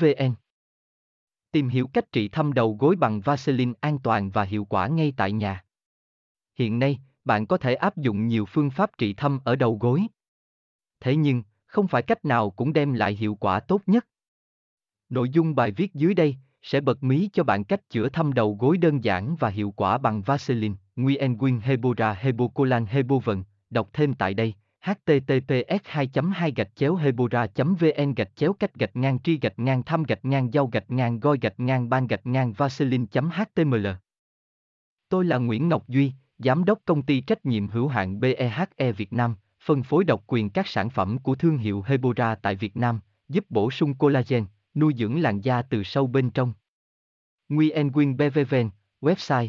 vn tìm hiểu cách trị thâm đầu gối bằng Vaseline an toàn và hiệu quả ngay tại nhà. Hiện nay, bạn có thể áp dụng nhiều phương pháp trị thâm ở đầu gối. Thế nhưng, không phải cách nào cũng đem lại hiệu quả tốt nhất. Nội dung bài viết dưới đây sẽ bật mí cho bạn cách chữa thâm đầu gối đơn giản và hiệu quả bằng Vaseline, Nguyen Nguyen Hebora Hebocolan Hebovần, đọc thêm tại đây https 2 2 gạch chéo hebora vn gạch chéo cách gạch ngang tri gạch ngang thăm gạch ngang dâu gạch ngang goi gạch ngang ban gạch ngang vaseline html Tôi là Nguyễn Ngọc Duy, Giám đốc công ty trách nhiệm hữu hạn BEHE Việt Nam, phân phối độc quyền các sản phẩm của thương hiệu Hebora tại Việt Nam, giúp bổ sung collagen, nuôi dưỡng làn da từ sâu bên trong. Nguyen Quyên BVVN, website